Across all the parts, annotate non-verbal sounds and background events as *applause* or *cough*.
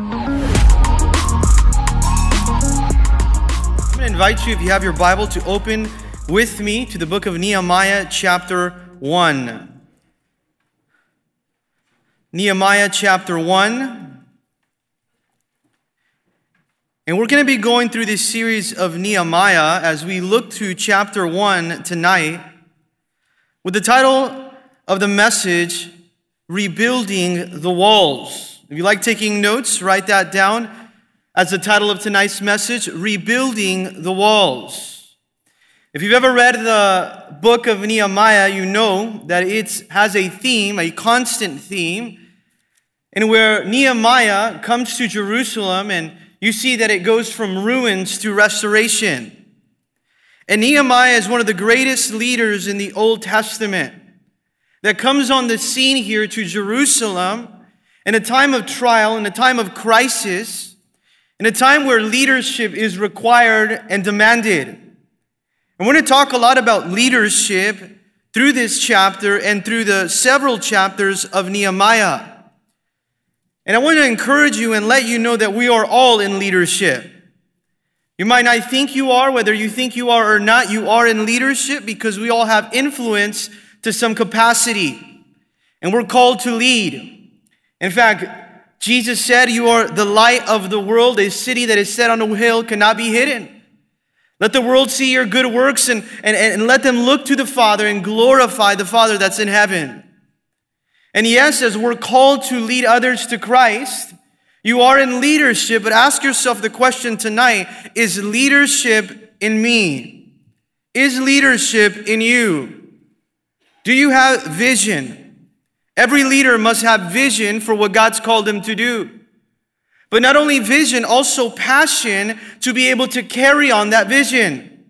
I'm going to invite you, if you have your Bible, to open with me to the book of Nehemiah, chapter 1. Nehemiah, chapter 1. And we're going to be going through this series of Nehemiah as we look to chapter 1 tonight with the title of the message, Rebuilding the Walls. If you like taking notes, write that down as the title of tonight's message, Rebuilding the Walls. If you've ever read the book of Nehemiah, you know that it has a theme, a constant theme, and where Nehemiah comes to Jerusalem and you see that it goes from ruins to restoration. And Nehemiah is one of the greatest leaders in the Old Testament that comes on the scene here to Jerusalem in a time of trial, in a time of crisis, in a time where leadership is required and demanded. And we're going to talk a lot about leadership through this chapter and through the several chapters of Nehemiah. And I want to encourage you and let you know that we are all in leadership. You might not think you are, whether you think you are or not, you are in leadership because we all have influence to some capacity. And we're called to lead. In fact, Jesus said, You are the light of the world. A city that is set on a hill cannot be hidden. Let the world see your good works and, and, and let them look to the Father and glorify the Father that's in heaven. And yes, as we're called to lead others to Christ, you are in leadership, but ask yourself the question tonight is leadership in me? Is leadership in you? Do you have vision? Every leader must have vision for what God's called them to do. But not only vision, also passion to be able to carry on that vision.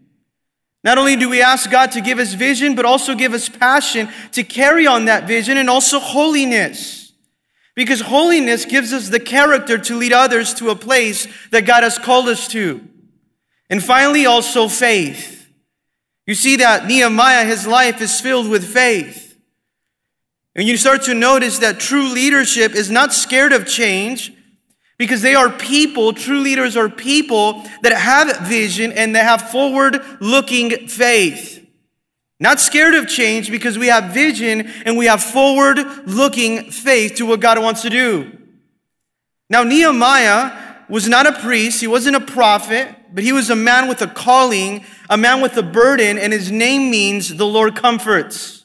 Not only do we ask God to give us vision, but also give us passion to carry on that vision and also holiness. Because holiness gives us the character to lead others to a place that God has called us to. And finally, also faith. You see that Nehemiah, his life is filled with faith. And you start to notice that true leadership is not scared of change because they are people, true leaders are people that have vision and they have forward looking faith. Not scared of change because we have vision and we have forward looking faith to what God wants to do. Now, Nehemiah was not a priest, he wasn't a prophet, but he was a man with a calling, a man with a burden, and his name means the Lord comforts.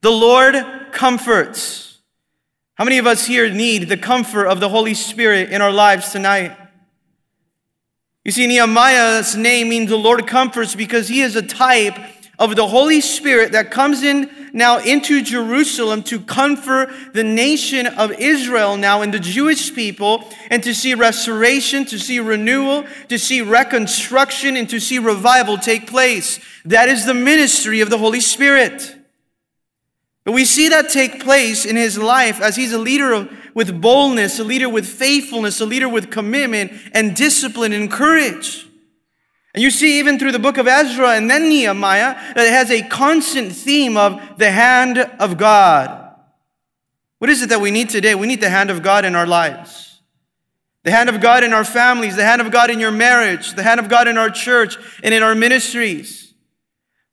The Lord comforts. How many of us here need the comfort of the Holy Spirit in our lives tonight? You see, Nehemiah's name means the Lord comforts because he is a type of the Holy Spirit that comes in now into Jerusalem to comfort the nation of Israel now and the Jewish people and to see restoration, to see renewal, to see reconstruction, and to see revival take place. That is the ministry of the Holy Spirit. But we see that take place in his life as he's a leader of, with boldness, a leader with faithfulness, a leader with commitment and discipline and courage. And you see, even through the book of Ezra and then Nehemiah, that it has a constant theme of the hand of God. What is it that we need today? We need the hand of God in our lives. The hand of God in our families, the hand of God in your marriage, the hand of God in our church and in our ministries.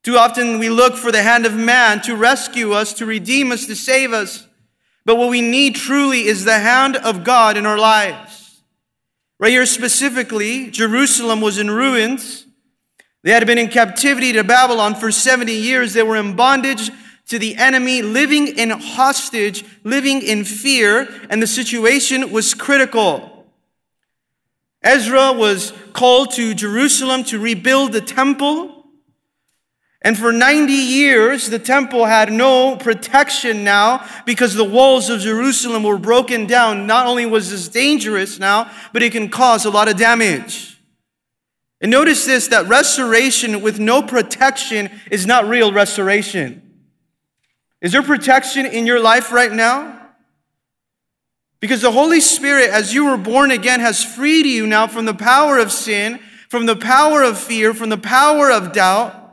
Too often we look for the hand of man to rescue us, to redeem us, to save us. But what we need truly is the hand of God in our lives. Right here specifically, Jerusalem was in ruins. They had been in captivity to Babylon for 70 years. They were in bondage to the enemy, living in hostage, living in fear, and the situation was critical. Ezra was called to Jerusalem to rebuild the temple. And for 90 years, the temple had no protection now because the walls of Jerusalem were broken down. Not only was this dangerous now, but it can cause a lot of damage. And notice this that restoration with no protection is not real restoration. Is there protection in your life right now? Because the Holy Spirit, as you were born again, has freed you now from the power of sin, from the power of fear, from the power of doubt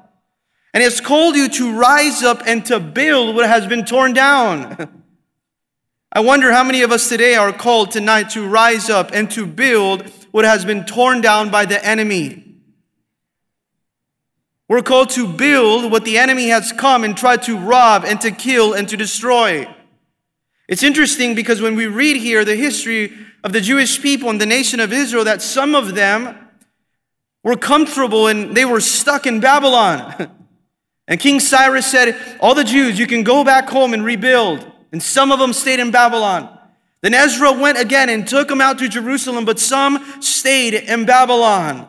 and has called you to rise up and to build what has been torn down. *laughs* I wonder how many of us today are called tonight to rise up and to build what has been torn down by the enemy. We're called to build what the enemy has come and tried to rob and to kill and to destroy. It's interesting because when we read here the history of the Jewish people and the nation of Israel, that some of them were comfortable and they were stuck in Babylon. *laughs* and King Cyrus said, All the Jews, you can go back home and rebuild and some of them stayed in Babylon. Then Ezra went again and took them out to Jerusalem, but some stayed in Babylon.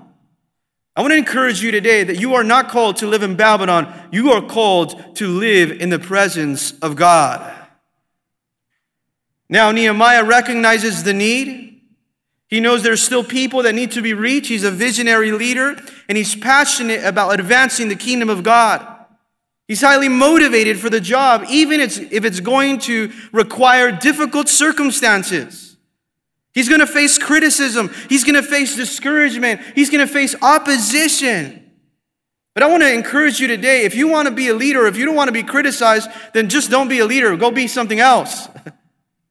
I want to encourage you today that you are not called to live in Babylon, you are called to live in the presence of God. Now, Nehemiah recognizes the need. He knows there's still people that need to be reached. He's a visionary leader, and he's passionate about advancing the kingdom of God. He's highly motivated for the job, even if it's going to require difficult circumstances. He's going to face criticism. He's going to face discouragement. He's going to face opposition. But I want to encourage you today if you want to be a leader, if you don't want to be criticized, then just don't be a leader. Go be something else.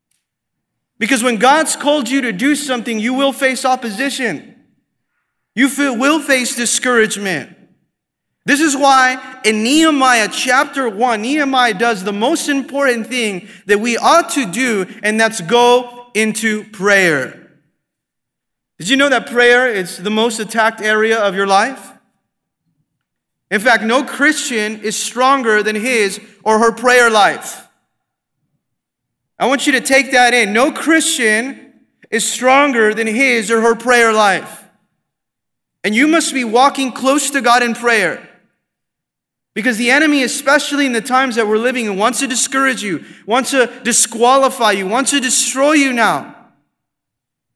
*laughs* because when God's called you to do something, you will face opposition. You will face discouragement. This is why in Nehemiah chapter 1, Nehemiah does the most important thing that we ought to do, and that's go into prayer. Did you know that prayer is the most attacked area of your life? In fact, no Christian is stronger than his or her prayer life. I want you to take that in. No Christian is stronger than his or her prayer life. And you must be walking close to God in prayer. Because the enemy, especially in the times that we're living in, wants to discourage you, wants to disqualify you, wants to destroy you now.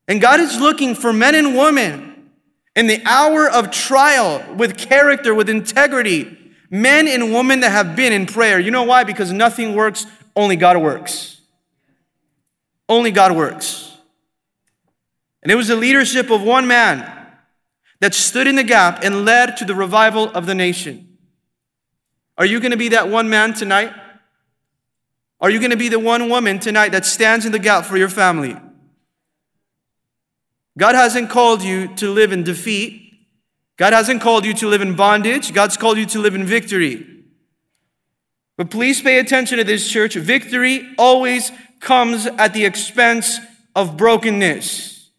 And God is looking for men and women in the hour of trial with character, with integrity, men and women that have been in prayer. You know why? Because nothing works, only God works. Only God works. And it was the leadership of one man that stood in the gap and led to the revival of the nation. Are you going to be that one man tonight? Are you going to be the one woman tonight that stands in the gap for your family? God hasn't called you to live in defeat. God hasn't called you to live in bondage. God's called you to live in victory. But please pay attention to this, church. Victory always comes at the expense of brokenness.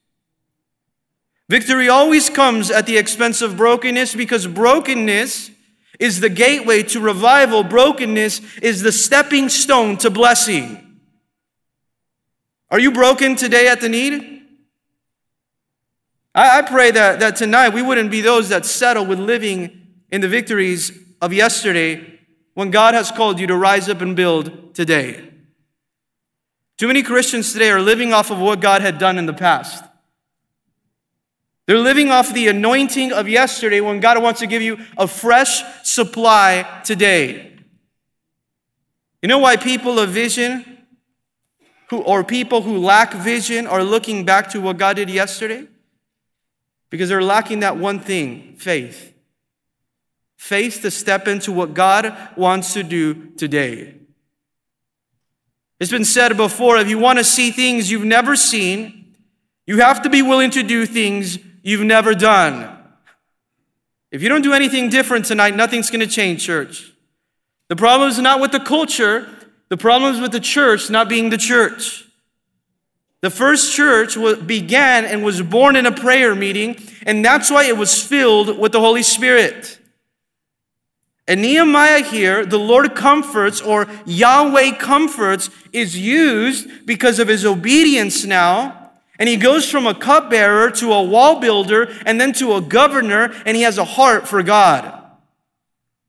Victory always comes at the expense of brokenness because brokenness is the gateway to revival. Brokenness is the stepping stone to blessing. Are you broken today at the need? I, I pray that, that tonight we wouldn't be those that settle with living in the victories of yesterday when God has called you to rise up and build today. Too many Christians today are living off of what God had done in the past. They're living off the anointing of yesterday when God wants to give you a fresh supply today. You know why people of vision who, or people who lack vision are looking back to what God did yesterday? Because they're lacking that one thing faith. Faith to step into what God wants to do today. It's been said before if you want to see things you've never seen, you have to be willing to do things you've never done. If you don't do anything different tonight, nothing's going to change, church. The problem is not with the culture, the problem is with the church not being the church. The first church began and was born in a prayer meeting, and that's why it was filled with the Holy Spirit. And Nehemiah here, the Lord comforts or Yahweh comforts, is used because of his obedience now and he goes from a cupbearer to a wall builder and then to a governor, and he has a heart for God.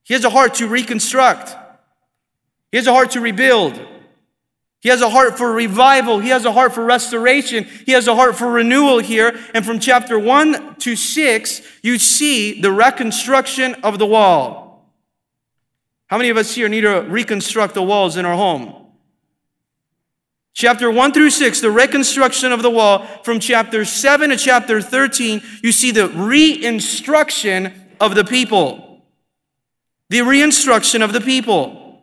He has a heart to reconstruct, he has a heart to rebuild. He has a heart for revival. He has a heart for restoration. He has a heart for renewal here. And from chapter 1 to 6, you see the reconstruction of the wall. How many of us here need to reconstruct the walls in our home? Chapter 1 through 6, the reconstruction of the wall. From chapter 7 to chapter 13, you see the reinstruction of the people. The reinstruction of the people.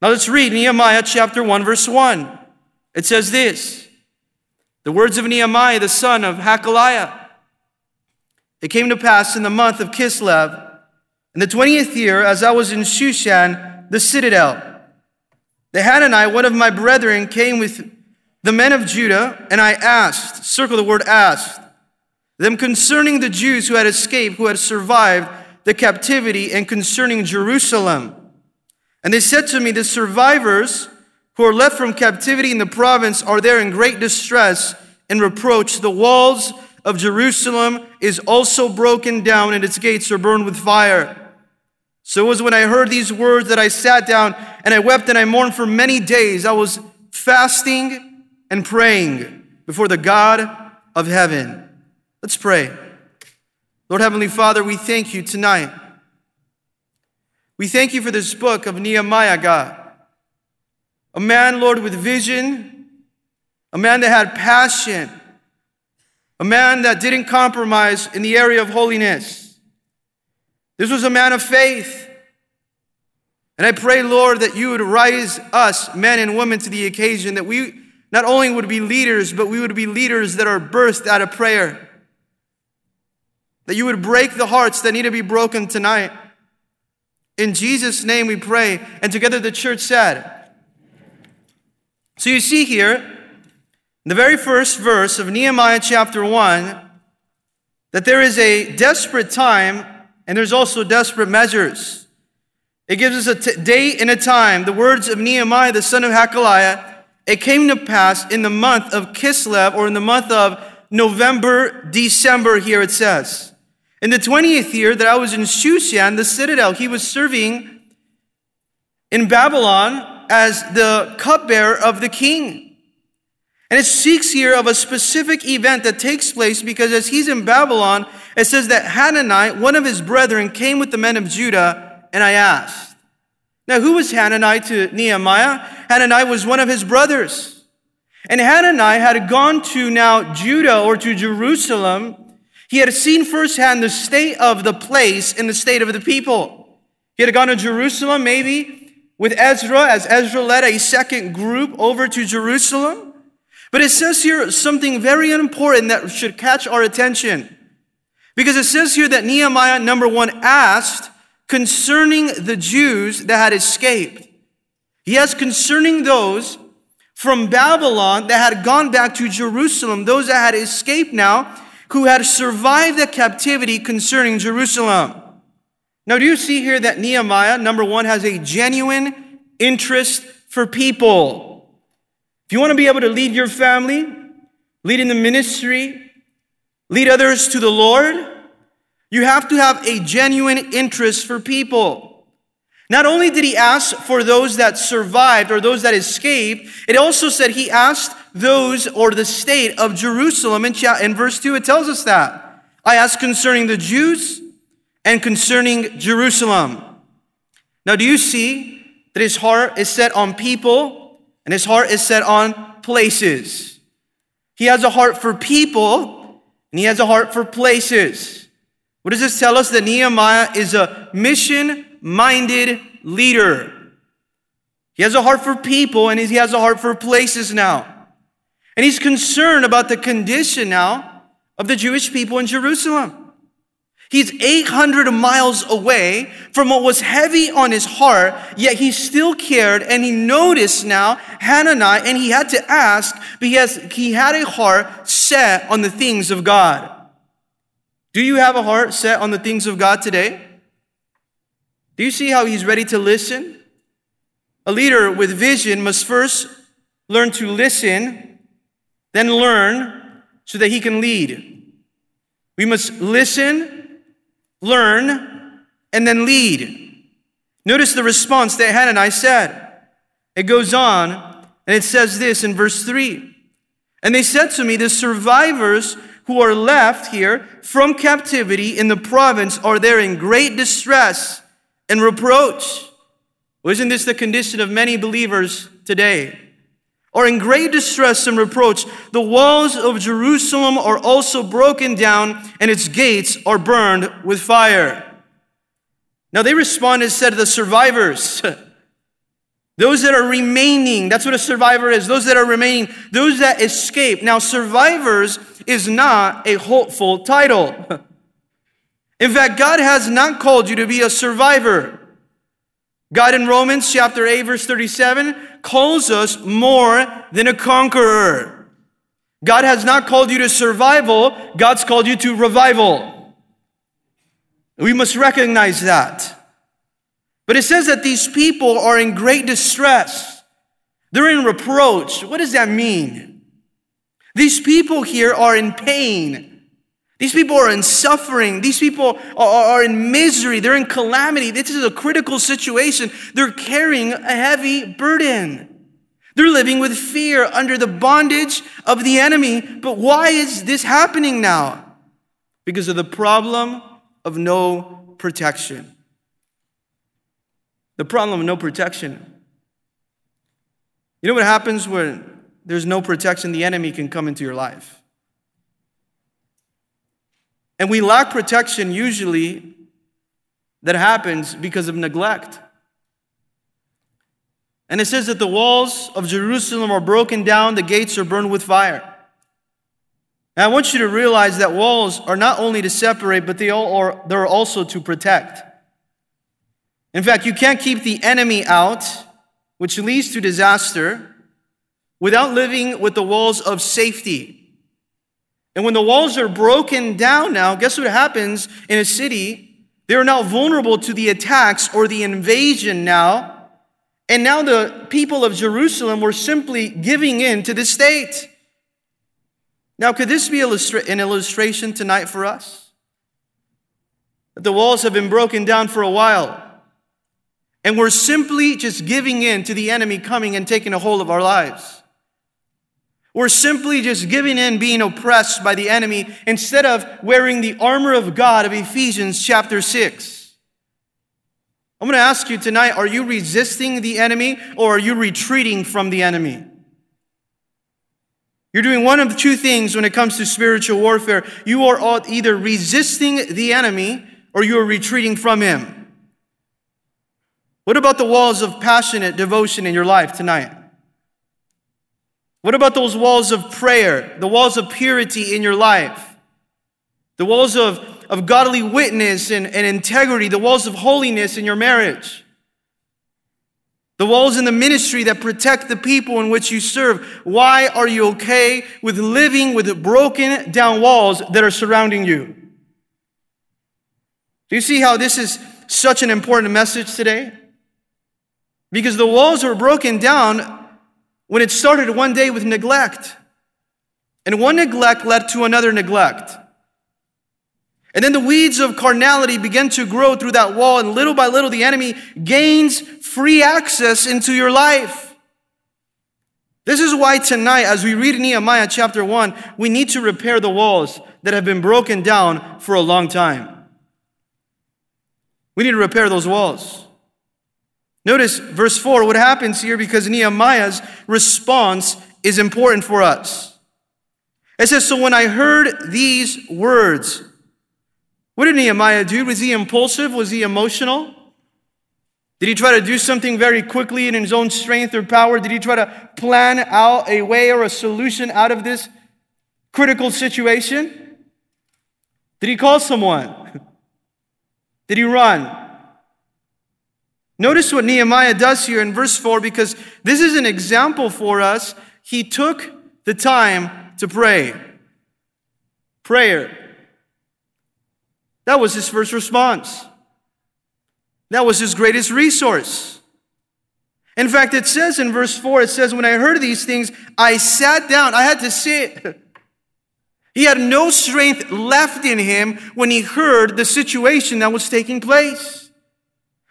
Now let's read Nehemiah chapter 1, verse 1. It says this the words of Nehemiah, the son of Hachaliah. It came to pass in the month of Kislev, in the 20th year, as I was in Shushan, the citadel, the Hanani, one of my brethren, came with the men of Judah, and I asked, circle the word asked, them concerning the Jews who had escaped, who had survived the captivity, and concerning Jerusalem. And they said to me, The survivors who are left from captivity in the province are there in great distress and reproach. The walls of Jerusalem is also broken down, and its gates are burned with fire. So it was when I heard these words that I sat down and I wept and I mourned for many days. I was fasting and praying before the God of heaven. Let's pray. Lord Heavenly Father, we thank you tonight. We thank you for this book of Nehemiah, God. A man, Lord, with vision, a man that had passion, a man that didn't compromise in the area of holiness. This was a man of faith. And I pray, Lord, that you would rise us, men and women, to the occasion that we not only would be leaders, but we would be leaders that are birthed out of prayer. That you would break the hearts that need to be broken tonight. In Jesus' name we pray. And together the church said. So you see here, the very first verse of Nehemiah chapter 1, that there is a desperate time and there's also desperate measures. It gives us a t- date and a time. The words of Nehemiah, the son of Hachaliah, it came to pass in the month of Kislev, or in the month of November, December, here it says. In the 20th year that I was in Shushan, the citadel, he was serving in Babylon as the cupbearer of the king. And it speaks here of a specific event that takes place because as he's in Babylon, it says that Hanani, one of his brethren, came with the men of Judah, and I asked. Now, who was Hanani to Nehemiah? Hanani was one of his brothers. And Hanani had gone to now Judah or to Jerusalem. He had seen firsthand the state of the place and the state of the people. He had gone to Jerusalem, maybe with Ezra, as Ezra led a second group over to Jerusalem. But it says here something very important that should catch our attention. Because it says here that Nehemiah, number one, asked concerning the Jews that had escaped. He asked concerning those from Babylon that had gone back to Jerusalem, those that had escaped now, who had survived the captivity concerning Jerusalem. Now, do you see here that Nehemiah, number one, has a genuine interest for people? If you want to be able to lead your family, lead in the ministry, lead others to the Lord, you have to have a genuine interest for people. Not only did he ask for those that survived or those that escaped, it also said he asked those or the state of Jerusalem. In, in verse 2, it tells us that. I asked concerning the Jews and concerning Jerusalem. Now, do you see that his heart is set on people and his heart is set on places? He has a heart for people and he has a heart for places. What does this tell us? That Nehemiah is a mission minded leader. He has a heart for people and he has a heart for places now. And he's concerned about the condition now of the Jewish people in Jerusalem. He's 800 miles away from what was heavy on his heart, yet he still cared and he noticed now Hanani and he had to ask because he had a heart set on the things of God. Do you have a heart set on the things of God today? Do you see how he's ready to listen? A leader with vision must first learn to listen, then learn so that he can lead. We must listen learn, and then lead. Notice the response that Hanani said. It goes on, and it says this in verse 3. And they said to me, The survivors who are left here from captivity in the province are there in great distress and reproach. Well, isn't this the condition of many believers today? Are in great distress and reproach. The walls of Jerusalem are also broken down, and its gates are burned with fire. Now they responded, and said to the survivors, *laughs* Those that are remaining, that's what a survivor is. Those that are remaining, those that escape. Now, survivors is not a hopeful title. *laughs* In fact, God has not called you to be a survivor. God in Romans chapter 8 verse 37 calls us more than a conqueror. God has not called you to survival, God's called you to revival. We must recognize that. But it says that these people are in great distress. They're in reproach. What does that mean? These people here are in pain. These people are in suffering. These people are, are, in misery. They're in calamity. This is a critical situation. They're carrying a heavy burden. They're living with fear under the bondage of the enemy. But why is this happening now? Because of the problem of no protection. The problem of no protection. You know what happens when there's no protection? The enemy can come into your life. And we lack protection usually that happens because of neglect. And it says that the walls of Jerusalem are broken down, the gates are burned with fire. And I want you to realize that walls are not only to separate, but they all are, they're also to protect. In fact, you can't keep the enemy out, which leads to disaster, without living with the walls of safety. And when the walls are broken down now, guess what happens in a city? They are now vulnerable to the attacks or the invasion now. And now the people of Jerusalem were simply giving in to the state. Now, could this be an illustration tonight for us? That the walls have been broken down for a while. And we're simply just giving in to the enemy coming and taking a hold of our lives. We're simply just giving in, being oppressed by the enemy, instead of wearing the armor of God of Ephesians chapter 6. I'm going to ask you tonight are you resisting the enemy or are you retreating from the enemy? You're doing one of two things when it comes to spiritual warfare. You are either resisting the enemy or you are retreating from him. What about the walls of passionate devotion in your life tonight? What about those walls of prayer, the walls of purity in your life, the walls of, of godly witness and, and integrity, the walls of holiness in your marriage? The walls in the ministry that protect the people in which you serve. Why are you okay with living with broken down walls that are surrounding you? Do you see how this is such an important message today? Because the walls are broken down when it started one day with neglect. And one neglect led to another neglect. And then the weeds of carnality begin to grow through that wall, and little by little, the enemy gains free access into your life. This is why tonight, as we read Nehemiah chapter 1, we need to repair the walls that have been broken down for a long time. We need to repair those walls. Notice verse 4, what happens here because Nehemiah's response is important for us. It says, So when I heard these words, what did Nehemiah do? Was he impulsive? Was he emotional? Did he try to do something very quickly in his own strength or power? Did he try to plan out a way or a solution out of this critical situation? Did he call someone? *laughs* Did he run? Notice what Nehemiah does here in verse 4 because this is an example for us. He took the time to pray. Prayer. That was his first response. That was his greatest resource. In fact, it says in verse 4, it says, When I heard these things, I sat down. I had to sit. *laughs* He had no strength left in him when he heard the situation that was taking place.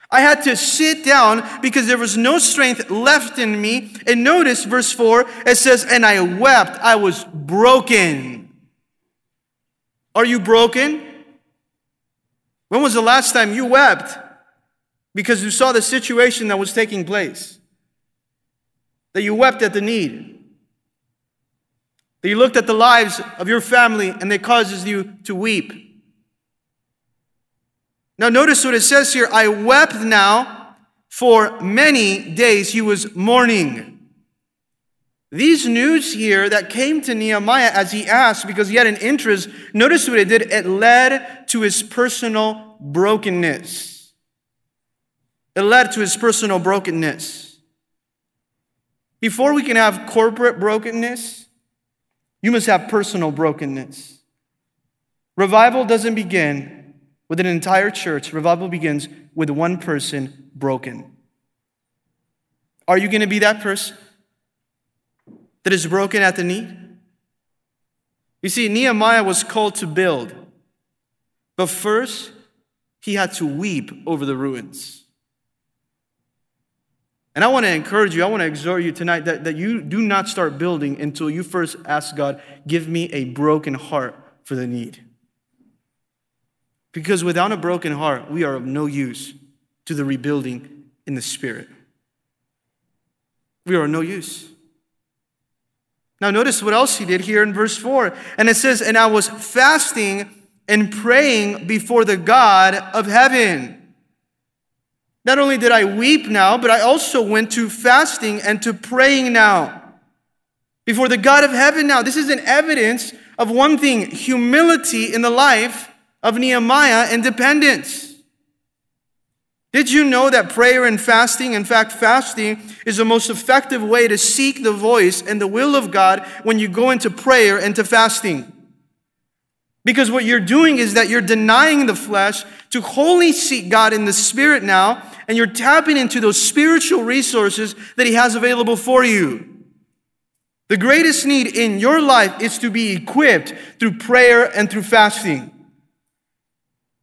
I had to sit down because there was no strength left in me. And notice verse 4, it says, And I wept. I was broken. Are you broken? When was the last time you wept because you saw the situation that was taking place? That you wept at the need? That you looked at the lives of your family and they causes you to weep? Now, notice what it says here I wept now For many days he was mourning. These news here that came to Nehemiah as he asked because he had an interest, notice what it did. It led to his personal brokenness. It led to his personal brokenness. Before we can have corporate brokenness, you must have personal brokenness. Revival doesn't begin with an entire church, revival begins with one person broken. Are you going to be that person? that is broken at the knee? You see, Nehemiah was called to build, but first, he had to weep over the ruins. And I want to encourage you, I want to exhort you tonight that, that you do not start building until you first ask God, give me a broken heart for the need. Because without a broken heart, we are of no use to the rebuilding in the spirit. We are no use. Now, notice what else he did here in verse 4. And it says, And I was fasting and praying before the God of heaven. Not only did I weep now, but I also went to fasting and to praying now before the God of heaven now. This is an evidence of one thing humility in the life of Nehemiah and dependence. Did you know that prayer and fasting, in fact, fasting is the most effective way to seek the voice and the will of God when you go into prayer and to fasting? Because what you're doing is that you're denying the flesh to wholly seek God in the spirit now, and you're tapping into those spiritual resources that He has available for you. The greatest need in your life is to be equipped through prayer and through fasting.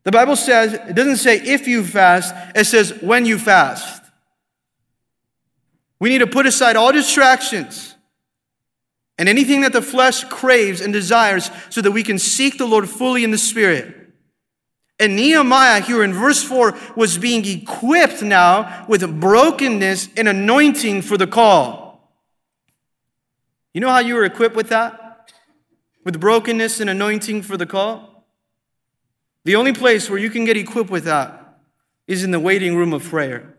The Bible says, it doesn't say if you fast, it says when you fast. We need to put aside all distractions and anything that the flesh craves and desires so that we can seek the Lord fully in the Spirit. And Nehemiah, here in verse 4, was being equipped now with brokenness and anointing for the call. You know how you were equipped with that? With brokenness and anointing for the call? The only place where you can get equipped with that is in the waiting room of prayer.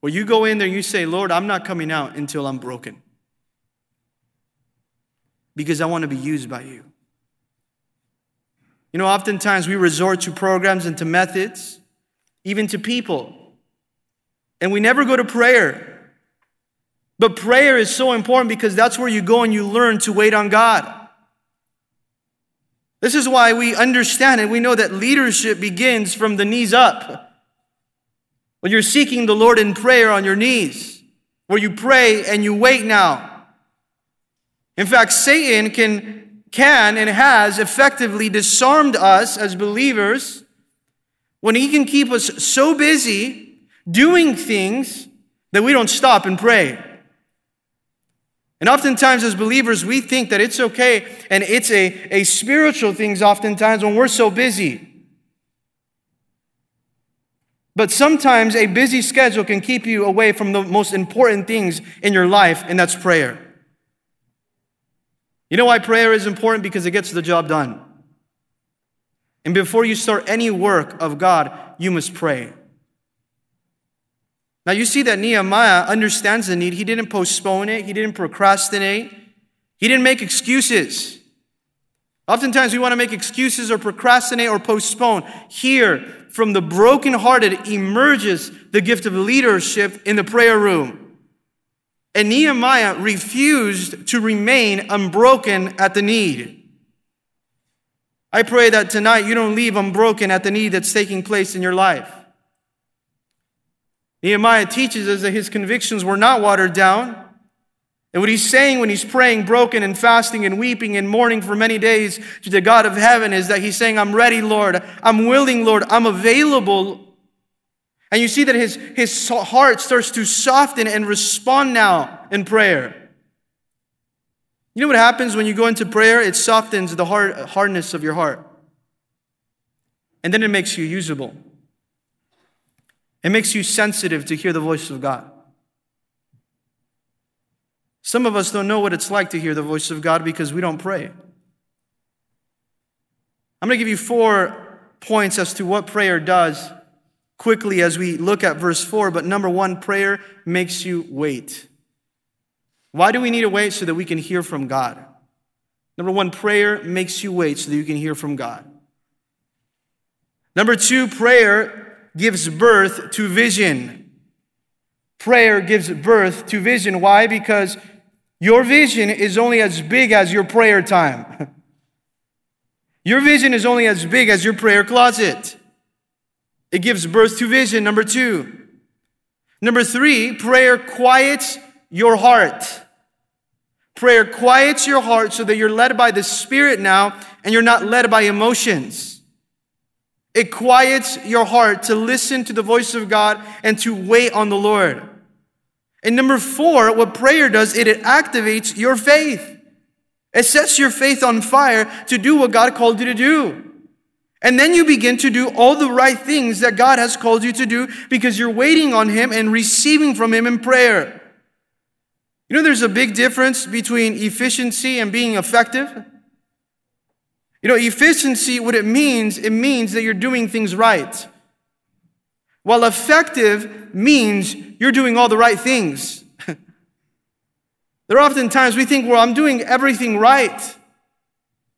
Where you go in there and you say, Lord, I'm not coming out until I'm broken. Because I want to be used by you. You know, oftentimes we resort to programs and to methods, even to people, and we never go to prayer. But prayer is so important because that's where you go and you learn to wait on God. This is why we understand and we know that leadership begins from the knees up. When you're seeking the Lord in prayer on your knees, where you pray and you wait now. In fact, Satan can, can and has effectively disarmed us as believers when he can keep us so busy doing things that we don't stop and pray. And oftentimes, as believers, we think that it's okay and it's a, a spiritual things oftentimes when we're so busy. But sometimes a busy schedule can keep you away from the most important things in your life, and that's prayer. You know why prayer is important? Because it gets the job done. And before you start any work of God, you must pray. Now you see that Nehemiah understands the need. He didn't postpone it, he didn't procrastinate, he didn't make excuses. Oftentimes we want to make excuses or procrastinate or postpone. Here, from the brokenhearted emerges the gift of leadership in the prayer room. And Nehemiah refused to remain unbroken at the need. I pray that tonight you don't leave unbroken at the need that's taking place in your life. Nehemiah teaches us that his convictions were not watered down. And what he's saying when he's praying, broken and fasting and weeping and mourning for many days to the God of heaven is that he's saying, I'm ready, Lord. I'm willing, Lord. I'm available. And you see that his, his heart starts to soften and respond now in prayer. You know what happens when you go into prayer? It softens the hard, hardness of your heart. And then it makes you usable. It makes you sensitive to hear the voice of God. Some of us don't know what it's like to hear the voice of God because we don't pray. I'm going to give you four points as to what prayer does quickly as we look at verse 4. But number one, prayer makes you wait. Why do we need to wait? So that we can hear from God. Number one, prayer makes you wait so that you can hear from God. Number two, prayer gives birth to vision. Prayer gives birth to vision. Why? Because your vision is only as big as your prayer time. *laughs* your vision is only as big as your prayer closet. It gives birth to vision. Number two. Number three, prayer quiets your heart. Prayer quiets your heart so that you're led by the Spirit now and you're not led by emotions. It quiets your heart to listen to the voice of God and to wait on the Lord. And number four, what prayer does, it, activates your faith. It sets your faith on fire to do what God called you to do. And then you begin to do all the right things that God has called you to do because you're waiting on Him and receiving from Him in prayer. You know, there's a big difference between efficiency and being effective. You know, efficiency, what it means, it means that you're doing things right. While effective means you're doing all the right things. *laughs* there are often times we think, well, I'm doing everything right.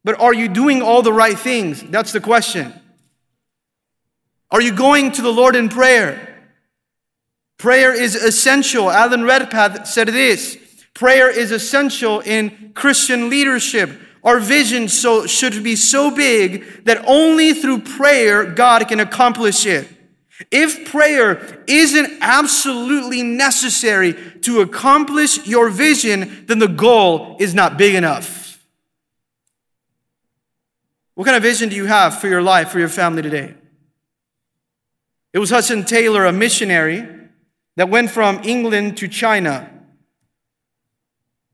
But are you doing all the right things? That's the question. Are you going to the Lord in prayer? Prayer is essential. Alan Redpath said this prayer is essential in Christian leadership. Our vision so, should be so big that only through prayer God can accomplish it. If prayer isn't absolutely necessary to accomplish your vision, then the goal is not big enough. What kind of vision do you have for your life, for your family today? It was Hudson Taylor, a missionary, that went from England to China.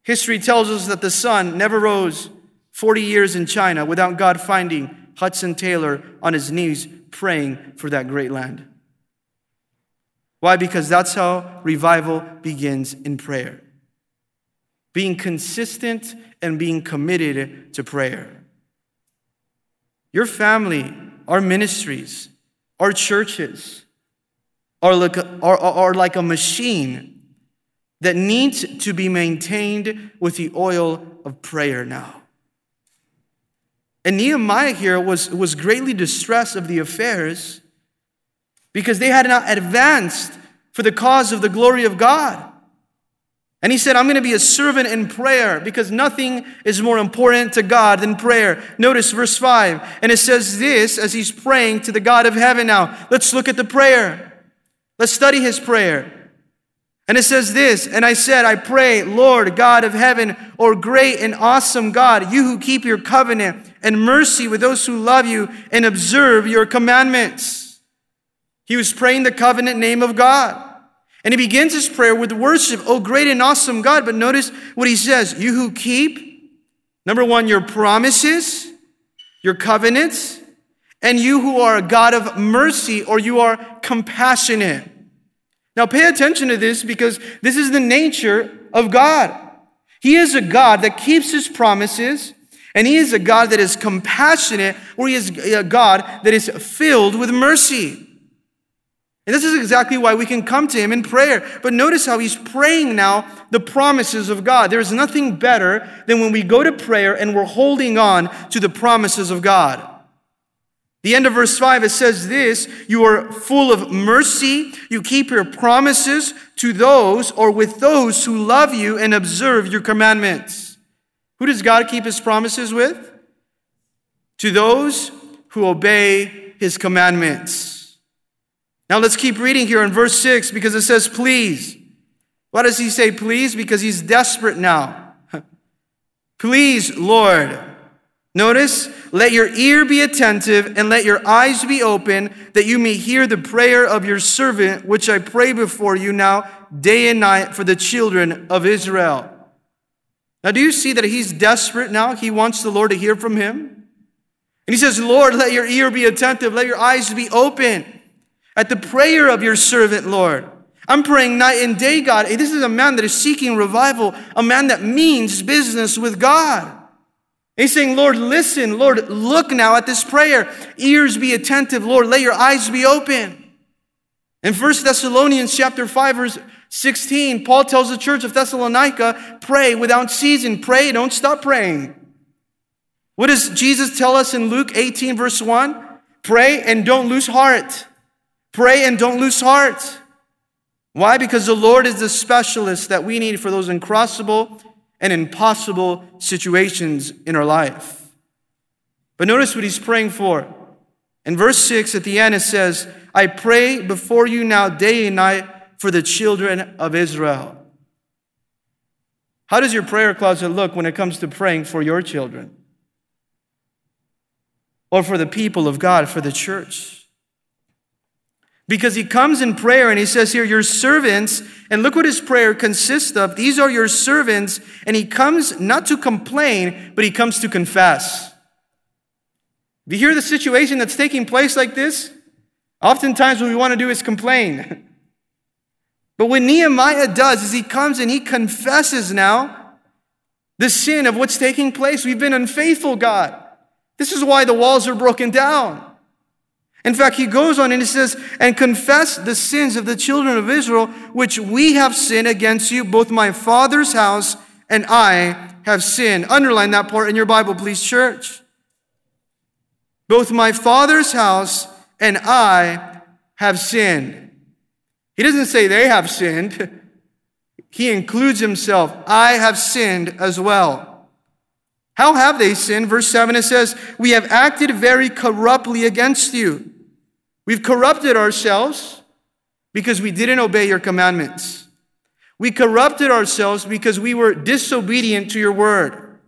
History tells us that the sun never rose 40 years in China without God finding Hudson Taylor on his knees praying for that great land. Why? Because that's how revival begins in prayer. Being consistent and being committed to prayer. Your family, our ministries, our churches are like a, are, are like a machine that needs to be maintained with the oil of prayer now. And Nehemiah here was, was greatly distressed of the affairs because they had not advanced for the cause of the glory of God. And he said, I'm going to be a servant in prayer because nothing is more important to God than prayer. Notice verse 5. And it says this as he's praying to the God of heaven now. Let's look at the prayer. Let's study his prayer. And it says this, and I said, I pray, Lord God of heaven, or great and awesome God, you who keep your covenant and mercy with those who love you and observe your commandments. He was praying the covenant name of God. And he begins his prayer with worship, oh great and awesome God. But notice what he says, you who keep, number one, your promises, your covenants, and you who are a God of mercy or you are compassionate. Now, pay attention to this because this is the nature of God. He is a God that keeps his promises, and he is a God that is compassionate, or he is a God that is filled with mercy. And this is exactly why we can come to him in prayer. But notice how he's praying now the promises of God. There is nothing better than when we go to prayer and we're holding on to the promises of God. The end of verse 5, it says this You are full of mercy. You keep your promises to those or with those who love you and observe your commandments. Who does God keep his promises with? To those who obey his commandments. Now let's keep reading here in verse 6 because it says, Please. Why does he say please? Because he's desperate now. *laughs* please, Lord Notice, let your ear be attentive and let your eyes be open that you may hear the prayer of your servant, which I pray before you now, day and night, for the children of Israel. Now, do you see that he's desperate now? He wants the Lord to hear from him. And he says, Lord, let your ear be attentive, let your eyes be open at the prayer of your servant, Lord. I'm praying night and day, God. This is a man that is seeking revival, a man that means business with God. He's saying, Lord, listen. Lord, look now at this prayer. Ears be attentive. Lord, let your eyes be open. In 1 Thessalonians chapter 5 verse 16, Paul tells the church of Thessalonica, pray without ceasing. Pray, don't stop praying. What does Jesus tell us in Luke 18 verse 1? Pray and don't lose heart. Pray and don't lose heart. Why? Because the Lord is the specialist that we need for those uncrossable and impossible situations in our life. But notice what he's praying for. In verse 6 at the end, it says, I pray before you now day and night for the children of Israel. How does your prayer closet look when it comes to praying for your children? Or for the people of God, for the church? Because he comes in prayer and he says here, Your servants, and look what his prayer consists of. These are your servants, and he comes not to complain, but he comes to confess. Do you hear the situation that's taking place like this? Oftentimes, what we want to do is complain. *laughs* But what Nehemiah does is he comes and he confesses now the sin of what's taking place. We've been unfaithful, God. This is why the walls are broken down. In fact, he goes on and he says, and confess the sins of the children of Israel, which we have sinned against you. Both my father's house and I have sinned. Underline that part in your Bible, please, church. Both my father's house and I have sinned. He doesn't say they have sinned. *laughs* He includes himself. I have sinned as well. How have they sinned? Verse 7 it says, We have acted very corruptly against you. We've corrupted ourselves because we didn't obey your commandments. We corrupted ourselves because we were disobedient to your word.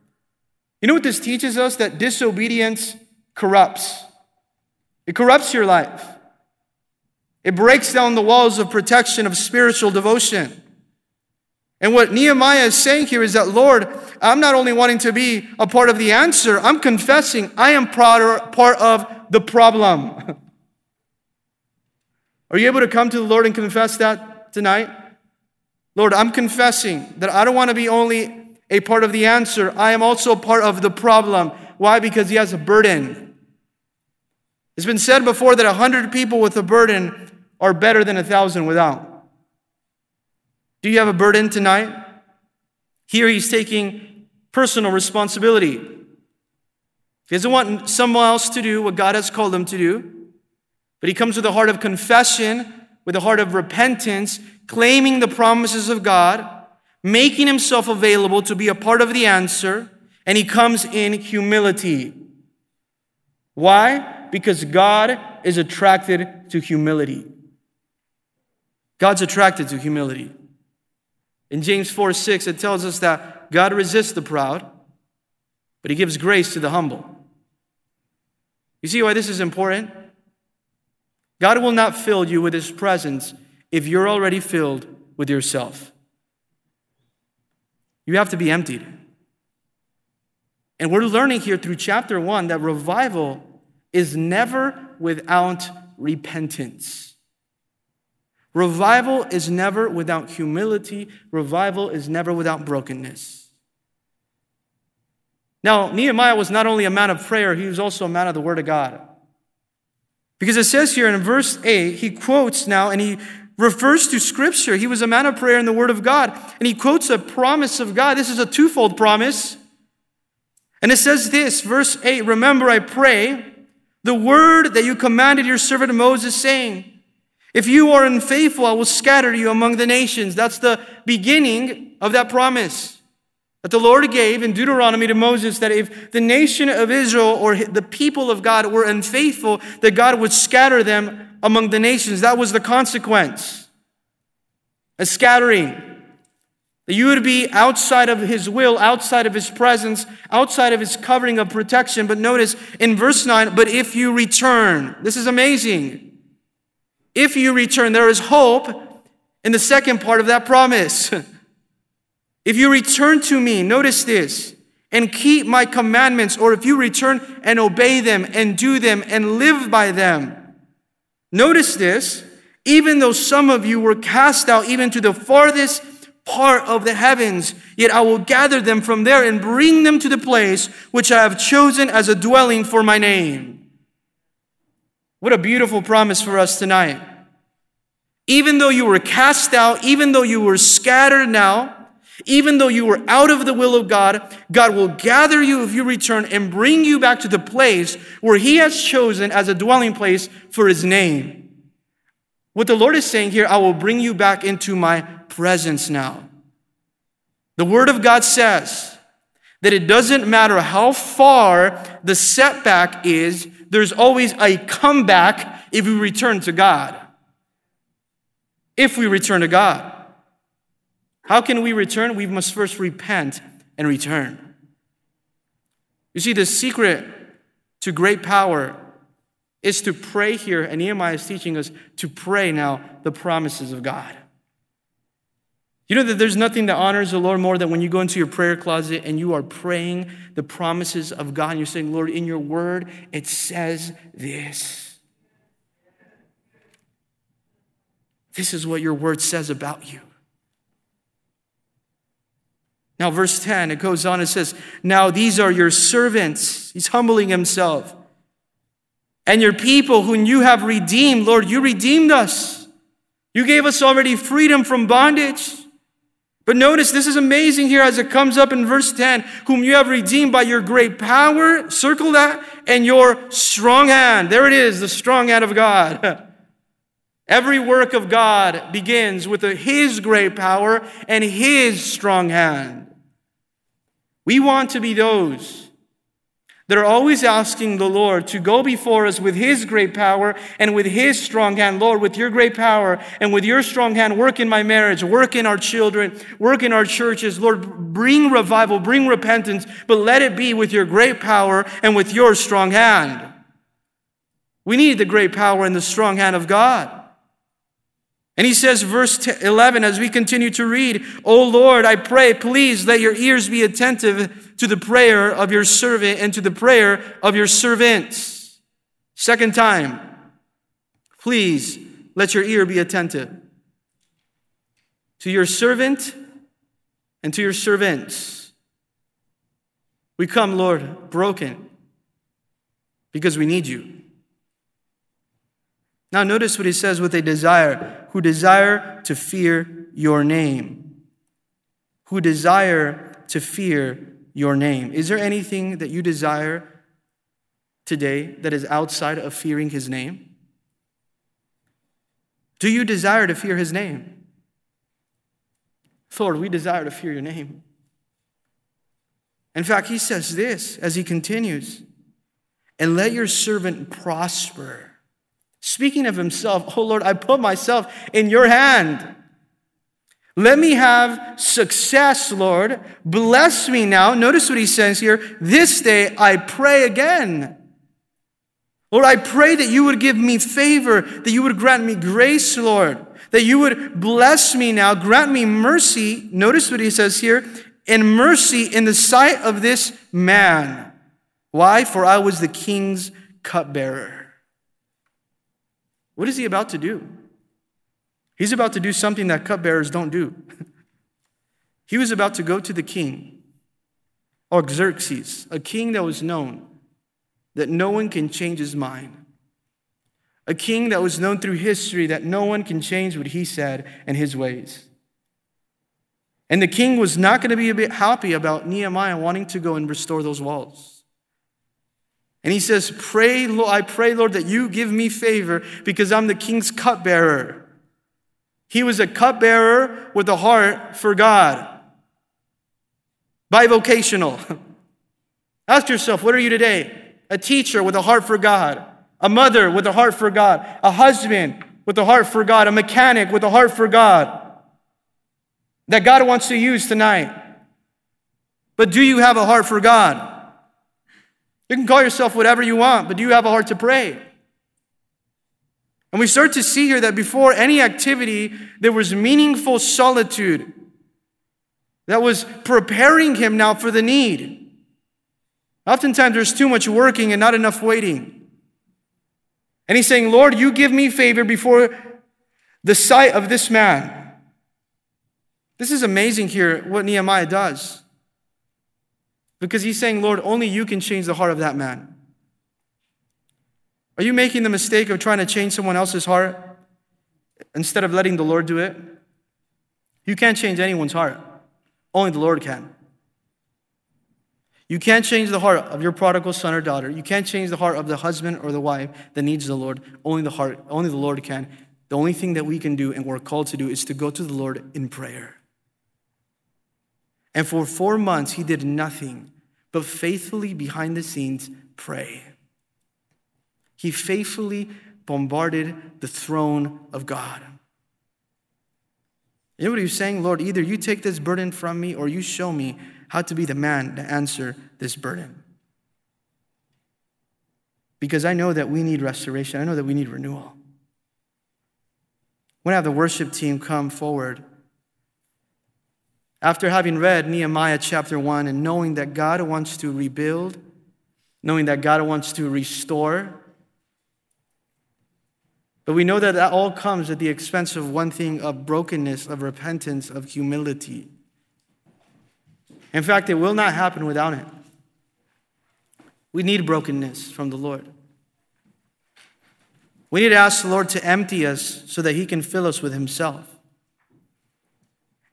You know what this teaches us? That disobedience corrupts. It corrupts your life. It breaks down the walls of protection of spiritual devotion. And what Nehemiah is saying here is that, Lord, I'm not only wanting to be a part of the answer, I'm confessing I am part of the problem. *laughs* Are you able to come to the Lord and confess that tonight? Lord, I'm confessing that I don't want to be only a part of the answer, I am also part of the problem. Why? Because He has a burden. It's been said before that a hundred people with a burden are better than a thousand without. Do you have a burden tonight? Here he's taking personal responsibility. He doesn't want someone else to do what God has called him to do, but he comes with a heart of confession, with a heart of repentance, claiming the promises of God, making himself available to be a part of the answer, and he comes in humility. Why? Because God is attracted to humility. God's attracted to humility. In James 4 6, it tells us that God resists the proud, but he gives grace to the humble. You see why this is important? God will not fill you with his presence if you're already filled with yourself. You have to be emptied. And we're learning here through chapter 1 that revival is never without repentance. Revival is never without humility, revival is never without brokenness. Now, Nehemiah was not only a man of prayer, he was also a man of the Word of God. Because it says here in verse 8, he quotes now and he refers to Scripture. He was a man of prayer in the Word of God. And he quotes a promise of God. This is a twofold promise. And it says this, verse 8 Remember, I pray, the word that you commanded your servant Moses, saying, if you are unfaithful, I will scatter you among the nations. That's the beginning of that promise that the Lord gave in Deuteronomy to Moses that if the nation of Israel or the people of God were unfaithful, that God would scatter them among the nations. That was the consequence. A scattering. That you would be outside of his will, outside of his presence, outside of his covering of protection. But notice in verse 9, but if you return, this is amazing. If you return, there is hope in the second part of that promise. *laughs* if you return to me, notice this, and keep my commandments, or if you return and obey them and do them and live by them. Notice this, even though some of you were cast out even to the farthest part of the heavens, yet I will gather them from there and bring them to the place which I have chosen as a dwelling for my name. What a beautiful promise for us tonight. Even though you were cast out, even though you were scattered now, even though you were out of the will of God, God will gather you if you return and bring you back to the place where He has chosen as a dwelling place for His name. What the Lord is saying here, I will bring you back into my presence now. The Word of God says that it doesn't matter how far the setback is, there's always a comeback if we return to God. If we return to God. How can we return? We must first repent and return. You see, the secret to great power is to pray here, and Nehemiah is teaching us to pray now the promises of God. You know that there's nothing that honors the Lord more than when you go into your prayer closet and you are praying the promises of God. And you're saying, Lord, in your word, it says this. This is what your word says about you. Now, verse 10, it goes on and says, Now these are your servants. He's humbling himself and your people whom you have redeemed. Lord, you redeemed us. You gave us already freedom from bondage. But notice this is amazing here as it comes up in verse 10 whom you have redeemed by your great power, circle that, and your strong hand. There it is, the strong hand of God. *laughs* Every work of God begins with His great power and His strong hand. We want to be those that are always asking the Lord to go before us with His great power and with His strong hand. Lord, with your great power and with your strong hand, work in my marriage, work in our children, work in our churches. Lord, bring revival, bring repentance, but let it be with your great power and with your strong hand. We need the great power and the strong hand of God. And he says, verse 11, as we continue to read, O Lord, I pray, please let your ears be attentive to the prayer of your servant and to the prayer of your servants. Second time, please let your ear be attentive to your servant and to your servants. We come, Lord, broken because we need you. Now, notice what he says with a desire who desire to fear your name. Who desire to fear your name. Is there anything that you desire today that is outside of fearing his name? Do you desire to fear his name? Lord, we desire to fear your name. In fact, he says this as he continues and let your servant prosper Speaking of himself, oh Lord, I put myself in your hand. Let me have success, Lord. Bless me now. Notice what he says here. This day I pray again. Lord, I pray that you would give me favor, that you would grant me grace, Lord, that you would bless me now, grant me mercy. Notice what he says here, and mercy in the sight of this man. Why? For I was the king's cupbearer. What is he about to do? He's about to do something that cupbearers don't do. *laughs* he was about to go to the king, Artaxerxes, a king that was known that no one can change his mind, a king that was known through history that no one can change what he said and his ways. And the king was not going to be a bit happy about Nehemiah wanting to go and restore those walls. And he says, Pray, Lord, I pray, Lord, that you give me favor because I'm the king's cupbearer. He was a cupbearer with a heart for God. Bivocational. *laughs* Ask yourself, what are you today? A teacher with a heart for God, a mother with a heart for God, a husband with a heart for God, a mechanic with a heart for God that God wants to use tonight. But do you have a heart for God? You can call yourself whatever you want, but do you have a heart to pray? And we start to see here that before any activity, there was meaningful solitude that was preparing him now for the need. Oftentimes, there's too much working and not enough waiting. And he's saying, Lord, you give me favor before the sight of this man. This is amazing here, what Nehemiah does. Because he's saying, Lord, only you can change the heart of that man. Are you making the mistake of trying to change someone else's heart? instead of letting the Lord do it? You can't change anyone's heart, only the Lord can. You can't change the heart of your prodigal son or daughter. You can't change the heart of the husband or the wife that needs the Lord. Only the heart, only the Lord can. The only thing that we can do and we're called to do is to go to the Lord in prayer. And for four months, he did nothing but faithfully behind the scenes pray. He faithfully bombarded the throne of God. You know what he was saying? Lord, either you take this burden from me or you show me how to be the man to answer this burden. Because I know that we need restoration, I know that we need renewal. I want to have the worship team come forward. After having read Nehemiah chapter 1 and knowing that God wants to rebuild, knowing that God wants to restore, but we know that that all comes at the expense of one thing of brokenness, of repentance, of humility. In fact, it will not happen without it. We need brokenness from the Lord. We need to ask the Lord to empty us so that He can fill us with Himself.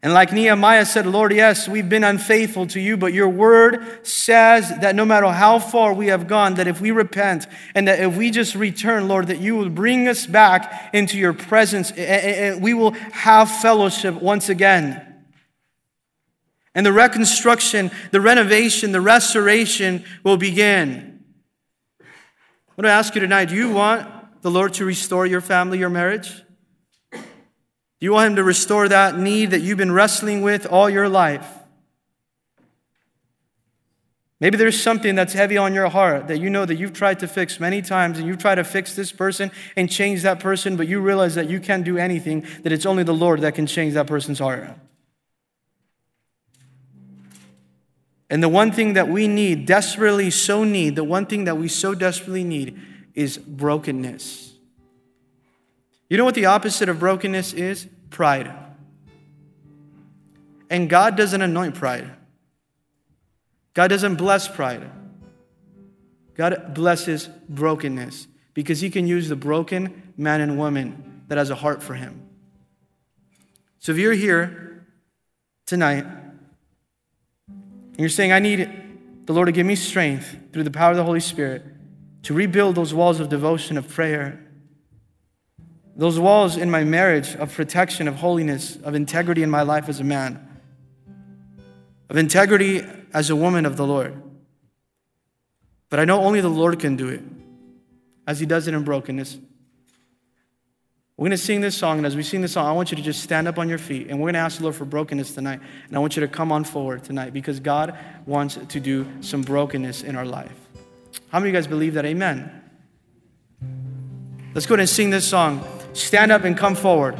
And like Nehemiah said, Lord, yes, we've been unfaithful to you, but your word says that no matter how far we have gone, that if we repent and that if we just return, Lord, that you will bring us back into your presence and we will have fellowship once again. And the reconstruction, the renovation, the restoration will begin. I want to ask you tonight do you want the Lord to restore your family, your marriage? Do you want Him to restore that need that you've been wrestling with all your life? Maybe there's something that's heavy on your heart that you know that you've tried to fix many times and you've tried to fix this person and change that person, but you realize that you can't do anything, that it's only the Lord that can change that person's heart. And the one thing that we need, desperately so need, the one thing that we so desperately need is brokenness. You know what the opposite of brokenness is? Pride. And God doesn't anoint pride. God doesn't bless pride. God blesses brokenness because He can use the broken man and woman that has a heart for Him. So if you're here tonight and you're saying, I need the Lord to give me strength through the power of the Holy Spirit to rebuild those walls of devotion, of prayer, those walls in my marriage of protection, of holiness, of integrity in my life as a man, of integrity as a woman of the Lord. But I know only the Lord can do it, as He does it in brokenness. We're going to sing this song, and as we sing this song, I want you to just stand up on your feet, and we're going to ask the Lord for brokenness tonight. And I want you to come on forward tonight because God wants to do some brokenness in our life. How many of you guys believe that? Amen. Let's go ahead and sing this song stand up and come forward.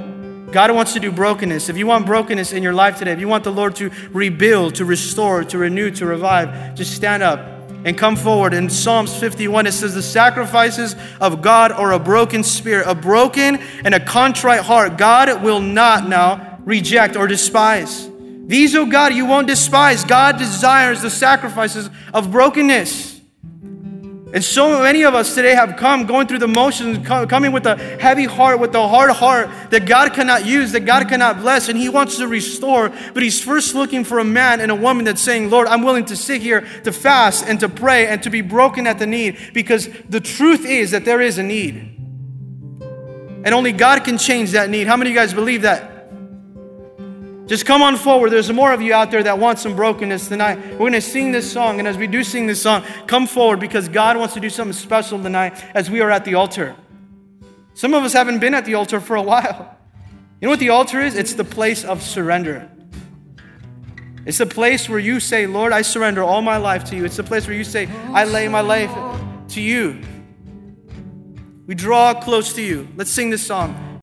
God wants to do brokenness. If you want brokenness in your life today, if you want the Lord to rebuild, to restore, to renew, to revive, just stand up and come forward. In Psalms 51, it says, The sacrifices of God are a broken spirit, a broken and a contrite heart. God will not now reject or despise. These, oh God, you won't despise. God desires the sacrifices of brokenness. And so many of us today have come going through the motions, coming with a heavy heart, with a hard heart that God cannot use, that God cannot bless, and He wants to restore. But He's first looking for a man and a woman that's saying, Lord, I'm willing to sit here to fast and to pray and to be broken at the need because the truth is that there is a need. And only God can change that need. How many of you guys believe that? Just come on forward. There's more of you out there that want some brokenness tonight. We're going to sing this song. And as we do sing this song, come forward because God wants to do something special tonight as we are at the altar. Some of us haven't been at the altar for a while. You know what the altar is? It's the place of surrender. It's the place where you say, Lord, I surrender all my life to you. It's the place where you say, I lay my life to you. We draw close to you. Let's sing this song.